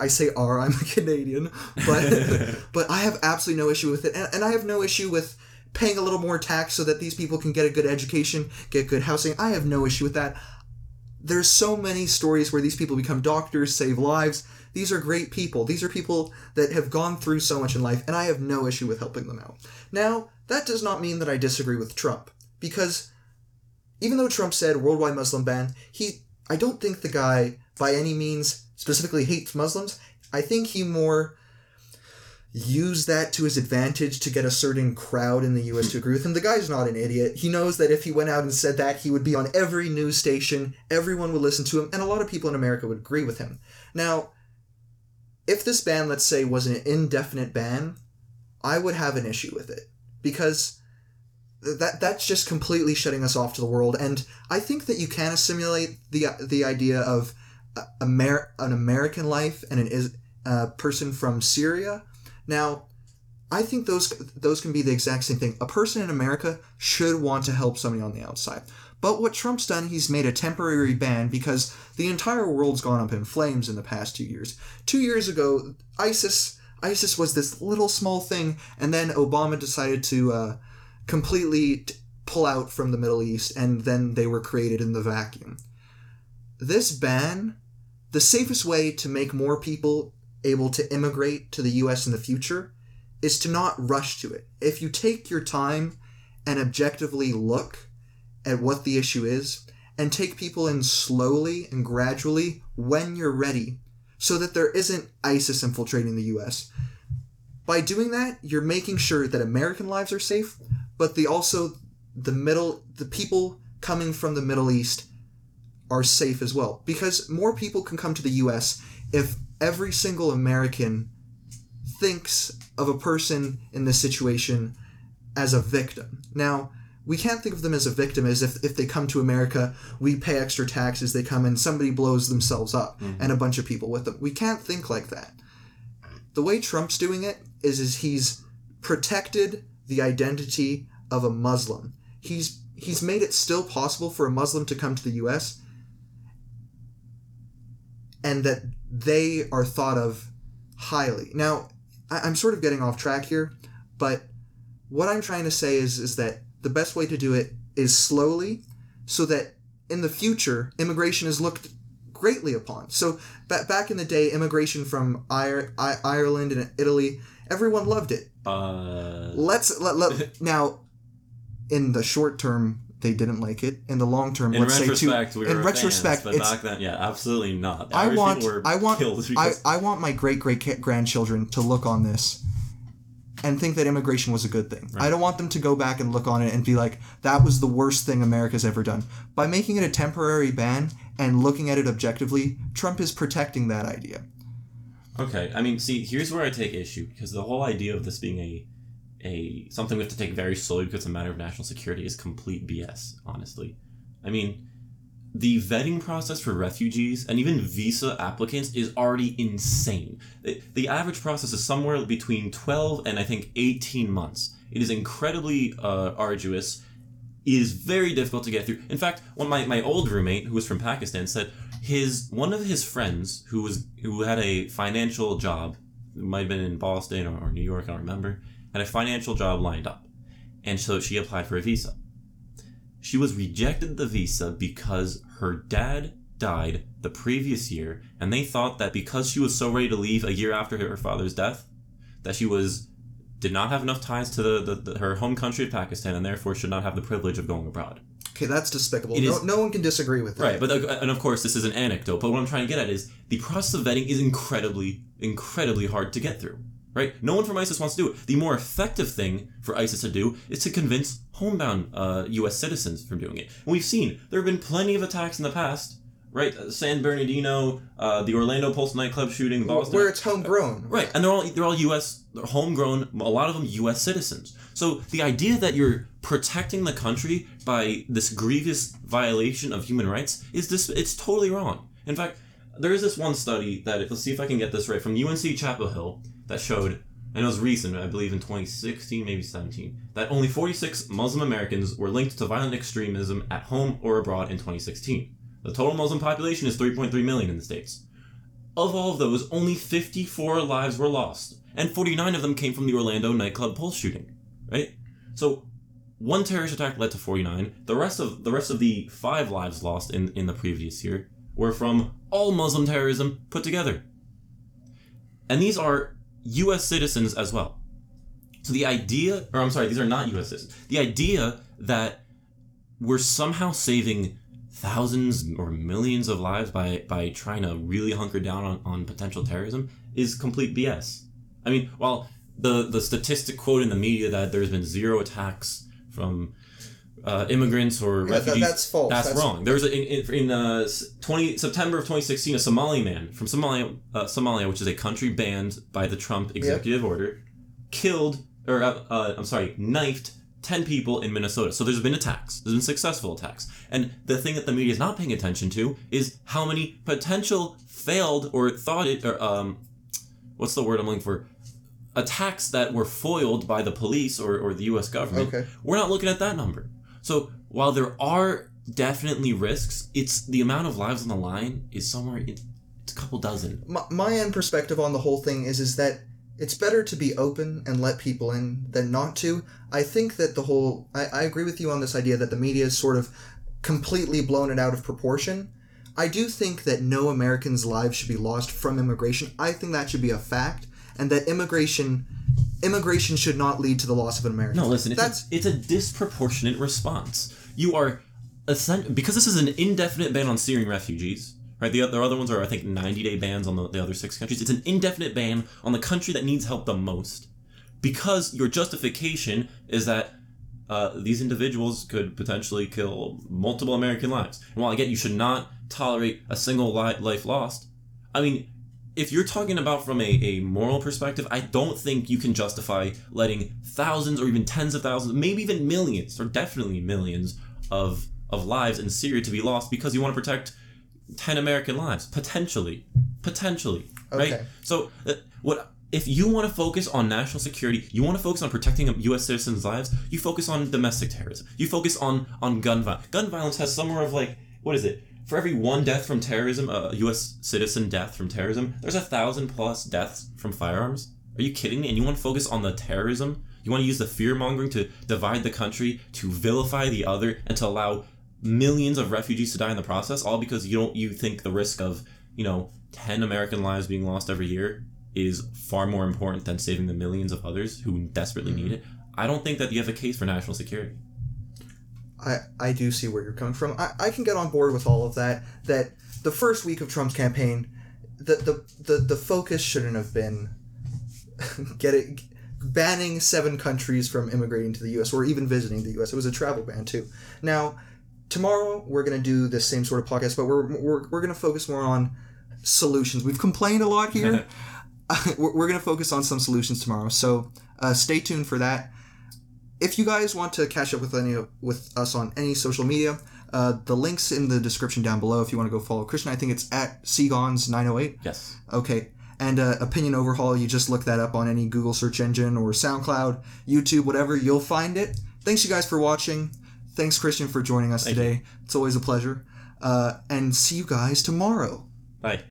I say "are" I'm a Canadian, but but I have absolutely no issue with it, and, and I have no issue with paying a little more tax so that these people can get a good education, get good housing. I have no issue with that. There's so many stories where these people become doctors, save lives. These are great people. These are people that have gone through so much in life, and I have no issue with helping them out. Now, that does not mean that I disagree with Trump, because even though Trump said worldwide Muslim ban, he I don't think the guy by any means specifically hates Muslims. I think he more used that to his advantage to get a certain crowd in the US to agree with him. The guy's not an idiot. He knows that if he went out and said that, he would be on every news station, everyone would listen to him, and a lot of people in America would agree with him. Now, if this ban, let's say, was an indefinite ban, I would have an issue with it because that that's just completely shutting us off to the world. And I think that you can assimilate the the idea of Amer- an American life and an a person from Syria. Now, I think those those can be the exact same thing. A person in America should want to help somebody on the outside. But what Trump's done, he's made a temporary ban because the entire world's gone up in flames in the past two years. Two years ago, ISIS ISIS was this little small thing, and then Obama decided to uh, completely t- pull out from the Middle East, and then they were created in the vacuum. This ban, the safest way to make more people able to immigrate to the U.S. in the future, is to not rush to it. If you take your time and objectively look at what the issue is, and take people in slowly and gradually when you're ready, so that there isn't ISIS infiltrating the US. By doing that, you're making sure that American lives are safe, but the also the middle the people coming from the Middle East are safe as well because more people can come to the US if every single American thinks of a person in this situation as a victim. Now, we can't think of them as a victim as if, if they come to America, we pay extra taxes, they come and somebody blows themselves up mm-hmm. and a bunch of people with them. We can't think like that. The way Trump's doing it is is he's protected the identity of a Muslim. He's he's made it still possible for a Muslim to come to the US and that they are thought of highly. Now, I, I'm sort of getting off track here, but what I'm trying to say is is that the best way to do it is slowly so that in the future immigration is looked greatly upon. So ba- back in the day immigration from Ir- I- Ireland and Italy everyone loved it. Uh, Let's let, let now in the short term they didn't like it. In the long term, in let's say retrospect, two, we were in fans, retrospect, but it's back then, yeah, absolutely not. I want I want I, I want my great great grandchildren to look on this and think that immigration was a good thing. I don't want them to go back and look on it and be like that was the worst thing America's ever done. By making it a temporary ban and looking at it objectively, Trump is protecting that idea. Okay, I mean, see, here's where I take issue because the whole idea of this being a a something we have to take very slowly because it's a matter of national security is complete BS. Honestly, I mean, the vetting process for refugees and even visa applicants is already insane. The, the average process is somewhere between twelve and I think eighteen months. It is incredibly uh, arduous. It is very difficult to get through. In fact, one my, my old roommate who was from Pakistan said his one of his friends who was who had a financial job, might have been in Boston or New York, I don't remember, had a financial job lined up, and so she applied for a visa. She was rejected the visa because her dad died the previous year, and they thought that because she was so ready to leave a year after her father's death, that she was did not have enough ties to the, the, the her home country of Pakistan, and therefore should not have the privilege of going abroad. Okay, that's despicable. It No, is- no one can disagree with that. Right, but uh, and of course this is an anecdote. But what I'm trying to get at is the process of vetting is incredibly, incredibly hard to get through. Right, no one from ISIS wants to do it. The more effective thing for ISIS to do is to convince homebound uh, U.S. citizens from doing it. And we've seen there have been plenty of attacks in the past. Right, uh, San Bernardino, uh, the Orlando Pulse nightclub shooting, Boston. Where it's homegrown. Right, and they're all they're all U.S. They're homegrown. A lot of them U.S. citizens. So the idea that you're protecting the country by this grievous violation of human rights is this. It's totally wrong. In fact, there is this one study that let's see if I can get this right from UNC Chapel Hill that showed, and it was recent, I believe in 2016, maybe 17, that only 46 Muslim Americans were linked to violent extremism at home or abroad in 2016. The total Muslim population is 3.3 million in the states. Of all of those, only 54 lives were lost, and 49 of them came from the Orlando nightclub pulse shooting. Right? So, one terrorist attack led to 49. The rest of the rest of the five lives lost in, in the previous year were from all Muslim terrorism put together. And these are U.S. citizens as well. So the idea, or I'm sorry, these are not U.S. citizens. The idea that we're somehow saving thousands or millions of lives by by trying to really hunker down on, on potential terrorism is complete BS. I mean, while the the statistic quote in the media that there's been zero attacks from uh, immigrants or Yeah, that- refugees, that's false. That's, That's- wrong. There was a, in in, in uh, 20 September of 2016 a Somali man from Somalia, uh, Somalia, which is a country banned by the Trump executive order, killed or uh, uh, I'm sorry, knifed 10 people in Minnesota. So there's been attacks. There's been successful attacks. And the thing that the media is not paying attention to is how many potential failed or thought it or um what's the word I'm looking for? Attacks that were foiled by the police or, or the US government. Okay. We're not looking at that number. So while there are definitely risks, it's the amount of lives on the line is somewhere in, it's a couple dozen. my, my end perspective on the whole thing is is that it's better to be open and let people in than not to. I think that the whole I, I agree with you on this idea that the media is sort of completely blown it out of proportion. I do think that no American's lives should be lost from immigration. I think that should be a fact, and that immigration immigration should not lead to the loss of an American. No, listen, it's, That's- a, it's a disproportionate response. You are essen- because this is an indefinite ban on Syrian refugees, right? The, the other ones are, I think, 90 day bans on the, the other six countries. It's an indefinite ban on the country that needs help the most because your justification is that uh, these individuals could potentially kill multiple American lives. And while I get you should not tolerate a single li- life lost, I mean, if you're talking about from a, a moral perspective, I don't think you can justify letting thousands or even tens of thousands, maybe even millions, or definitely millions of of lives in Syria to be lost because you want to protect 10 American lives potentially potentially right? So uh, what if you want to focus on national security you want to focus on protecting US citizens lives you focus on domestic terrorism. You focus on on gun violence gun violence has somewhere of like what is it for every one death from terrorism a US citizen death from terrorism there's a thousand plus deaths from firearms? Are you kidding me? And you want to focus on the terrorism? You want to use the fear mongering to divide the country to vilify the other and to allow millions of refugees to die in the process all because you don't you think the risk of you know 10 american lives being lost every year is far more important than saving the millions of others who desperately need mm-hmm. it? I don't think that you have a case for national security I, I do see where you're coming from. I, I can get on board with all of that. That the first week of Trump's campaign, the the, the, the focus shouldn't have been getting banning seven countries from immigrating to the U.S. or even visiting the U.S. It was a travel ban too. Now, tomorrow we're gonna do the same sort of podcast, but we're we're, we're gonna focus more on solutions. We've complained a lot here. we're, we're gonna focus on some solutions tomorrow. So uh, stay tuned for that if you guys want to catch up with any with us on any social media, uh, the links in the description down below. If you want to go follow Christian, I think it's at Seagons908. yes Okay. And uh, Opinion Overhaul, you just look that up on any Google search engine or SoundCloud, YouTube, whatever, you'll find it. Thanks, you guys, for watching. Thanks, Christian, for joining us Thank today. It's always a pleasure. Uh, and see you guys tomorrow. bye